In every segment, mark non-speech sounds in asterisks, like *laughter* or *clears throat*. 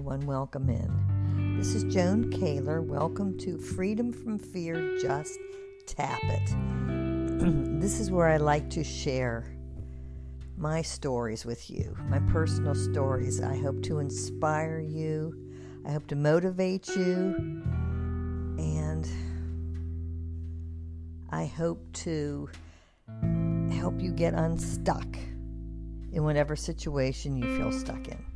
everyone. Welcome in. This is Joan Kaler. Welcome to Freedom from Fear. Just tap it. *clears throat* this is where I like to share my stories with you, my personal stories. I hope to inspire you, I hope to motivate you, and I hope to help you get unstuck in whatever situation you feel stuck in.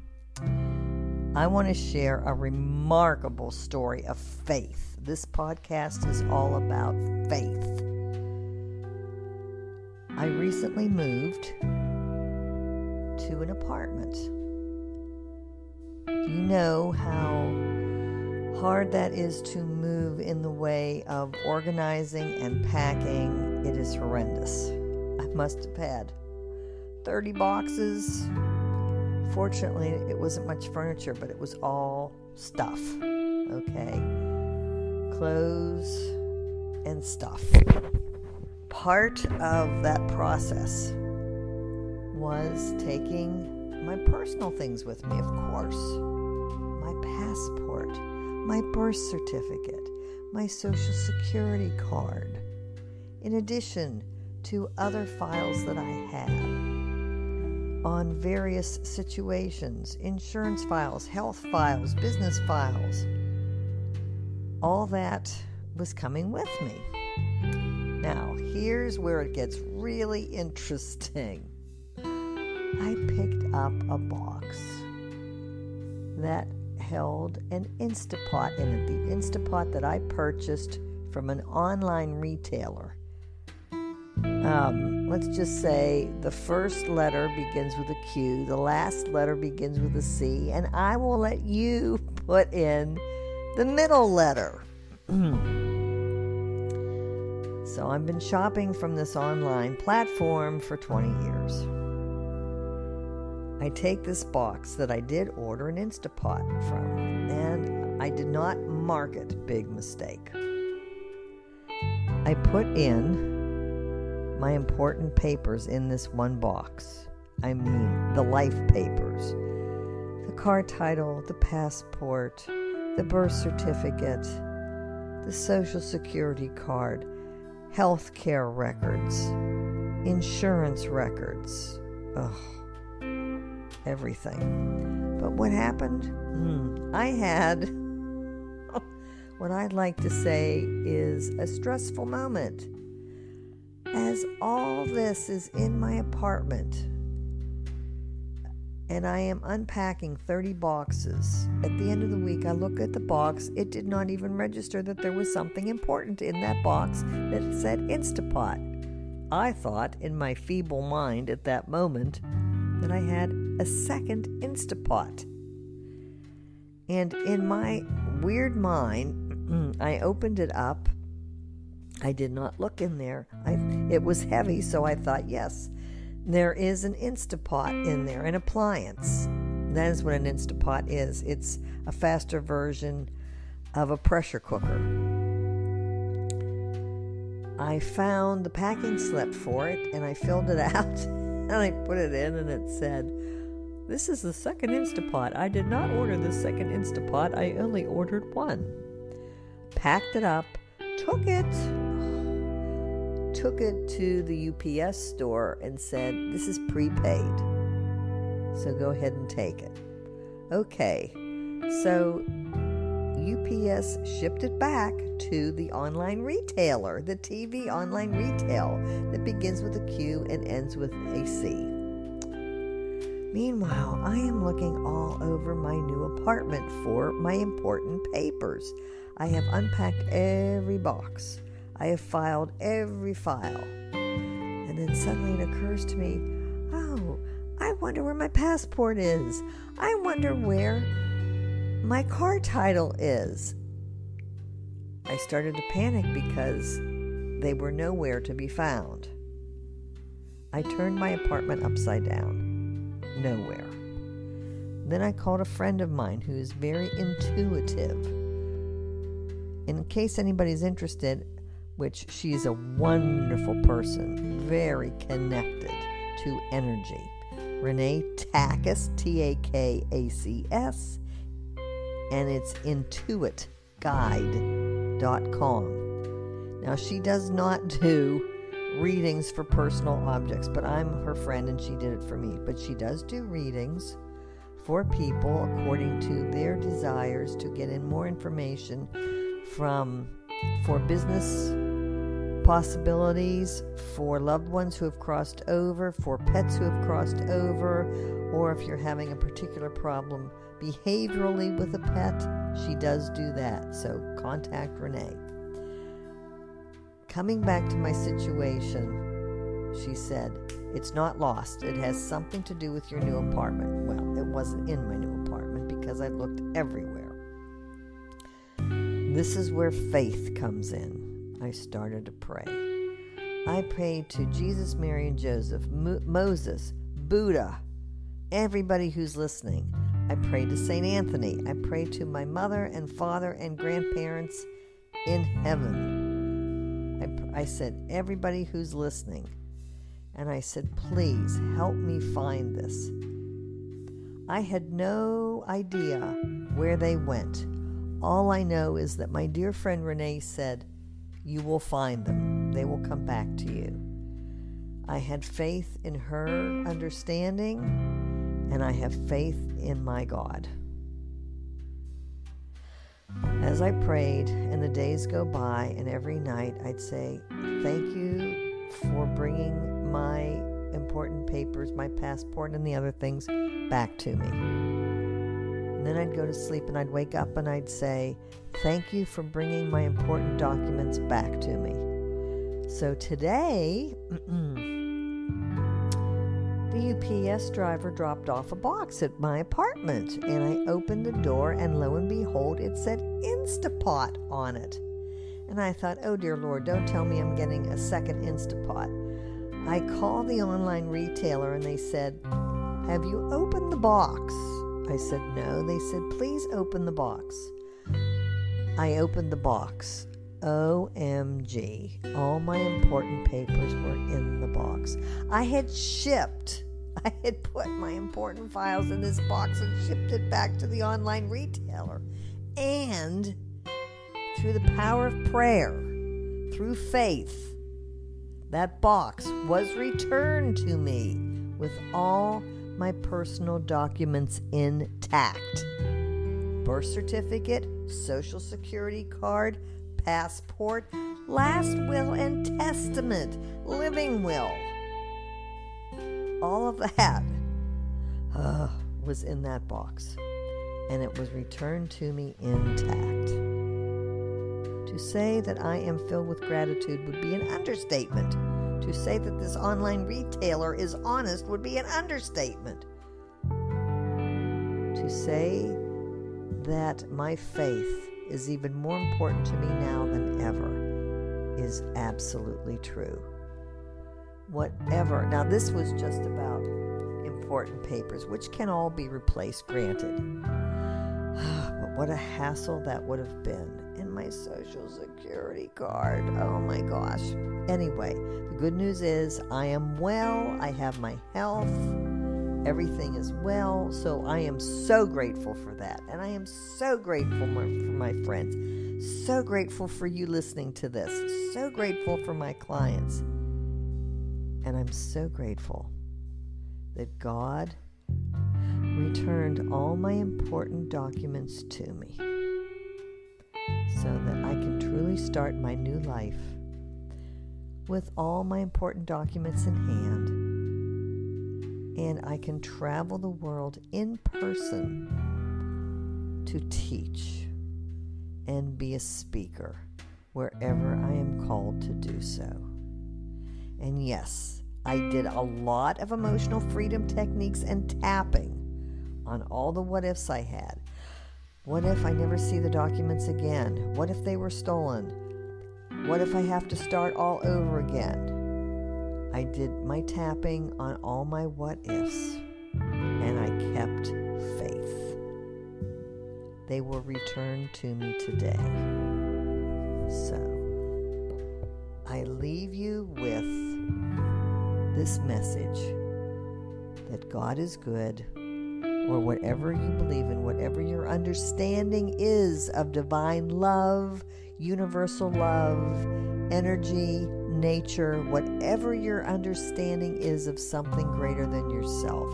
I want to share a remarkable story of faith. This podcast is all about faith. I recently moved to an apartment. You know how hard that is to move in the way of organizing and packing. It is horrendous. I must have had 30 boxes, Fortunately, it wasn't much furniture, but it was all stuff. Okay? Clothes and stuff. Part of that process was taking my personal things with me, of course. My passport, my birth certificate, my social security card, in addition to other files that I had on various situations insurance files, health files, business files. All that was coming with me. Now, here's where it gets really interesting. I picked up a box that held an Instapot in it, the Instapot that I purchased from an online retailer um, let's just say the first letter begins with a Q, the last letter begins with a C, and I will let you *laughs* put in the middle letter. *clears throat* so I've been shopping from this online platform for 20 years. I take this box that I did order an Instapot from, and I did not mark it. Big mistake. I put in my important papers in this one box. I mean, the life papers the car title, the passport, the birth certificate, the social security card, health care records, insurance records. Ugh, everything. But what happened? Hmm, I had *laughs* what I'd like to say is a stressful moment as all this is in my apartment and I am unpacking 30 boxes, at the end of the week I look at the box. It did not even register that there was something important in that box that said Instapot. I thought, in my feeble mind at that moment, that I had a second Instapot. And in my weird mind, *clears throat* I opened it up I did not look in there. I, it was heavy, so I thought, yes, there is an Instapot in there, an appliance. That is what an Instapot is. It's a faster version of a pressure cooker. I found the packing slip for it and I filled it *laughs* out and I put it in and it said, This is the second Instapot. I did not order the second Instapot, I only ordered one. Packed it up, took it took it to the UPS store and said, This is prepaid. So go ahead and take it. Okay, so UPS shipped it back to the online retailer, the TV online retail that begins with a Q and ends with a C. Meanwhile, I am looking all over my new apartment for my important papers. I have unpacked every box. I have filed every file. And then suddenly it occurs to me oh, I wonder where my passport is. I wonder where my car title is. I started to panic because they were nowhere to be found. I turned my apartment upside down. Nowhere. Then I called a friend of mine who is very intuitive. In case anybody's interested, which she's a wonderful person, very connected to energy. Renee Takacs, T A K A C S, and it's intuitguide.com. Now, she does not do readings for personal objects, but I'm her friend and she did it for me. But she does do readings for people according to their desires to get in more information from for business possibilities for loved ones who have crossed over, for pets who have crossed over, or if you're having a particular problem behaviorally with a pet, she does do that. So contact Renee. Coming back to my situation, she said, It's not lost. It has something to do with your new apartment. Well, it wasn't in my new apartment because I looked everywhere. This is where faith comes in. I started to pray. I prayed to Jesus, Mary, and Joseph, Mo- Moses, Buddha, everybody who's listening. I prayed to St. Anthony. I prayed to my mother and father and grandparents in heaven. I, I said, everybody who's listening. And I said, please help me find this. I had no idea where they went. All I know is that my dear friend Renee said, You will find them. They will come back to you. I had faith in her understanding, and I have faith in my God. As I prayed, and the days go by, and every night I'd say, Thank you for bringing my important papers, my passport, and the other things back to me. And then I'd go to sleep and I'd wake up and I'd say, Thank you for bringing my important documents back to me. So today, *clears throat* the UPS driver dropped off a box at my apartment and I opened the door and lo and behold, it said Instapot on it. And I thought, oh dear Lord, don't tell me I'm getting a second Instapot. I called the online retailer and they said, Have you opened the box? I said, No. They said, Please open the box. I opened the box. OMG. All my important papers were in the box. I had shipped, I had put my important files in this box and shipped it back to the online retailer. And through the power of prayer, through faith, that box was returned to me with all my personal documents intact birth certificate, social security card, passport, last will and testament, living will. All of that uh, was in that box, and it was returned to me intact. To say that I am filled with gratitude would be an understatement. To say that this online retailer is honest would be an understatement. To say that my faith is even more important to me now than ever is absolutely true. Whatever. Now, this was just about important papers, which can all be replaced, granted. *sighs* but what a hassle that would have been. My social security card. Oh my gosh. Anyway, the good news is I am well, I have my health, everything is well. So I am so grateful for that. And I am so grateful for my friends. So grateful for you listening to this. So grateful for my clients. And I'm so grateful that God returned all my important documents to me so that I can truly start my new life with all my important documents in hand. And I can travel the world in person to teach and be a speaker wherever I am called to do so. And yes, I did a lot of emotional freedom techniques and tapping on all the what ifs I had. What if I never see the documents again? What if they were stolen? What if I have to start all over again? I did my tapping on all my what ifs and I kept faith. They were returned to me today. So, I leave you with this message that God is good or whatever you believe in, whatever your understanding is of divine love, universal love, energy, nature, whatever your understanding is of something greater than yourself.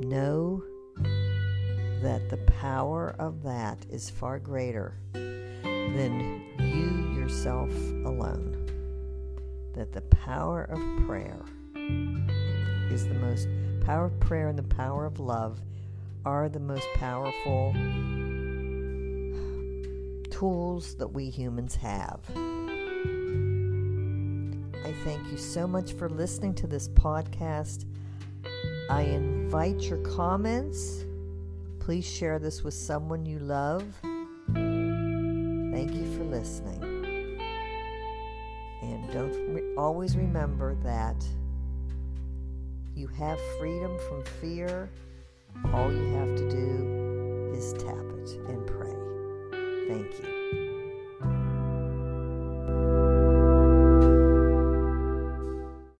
Know that the power of that is far greater than you yourself alone. That the power of prayer is the most power of prayer and the power of love are the most powerful tools that we humans have. I thank you so much for listening to this podcast. I invite your comments. Please share this with someone you love. Thank you for listening. And don't re- always remember that you have freedom from fear. All you have to do is tap it and pray. Thank you.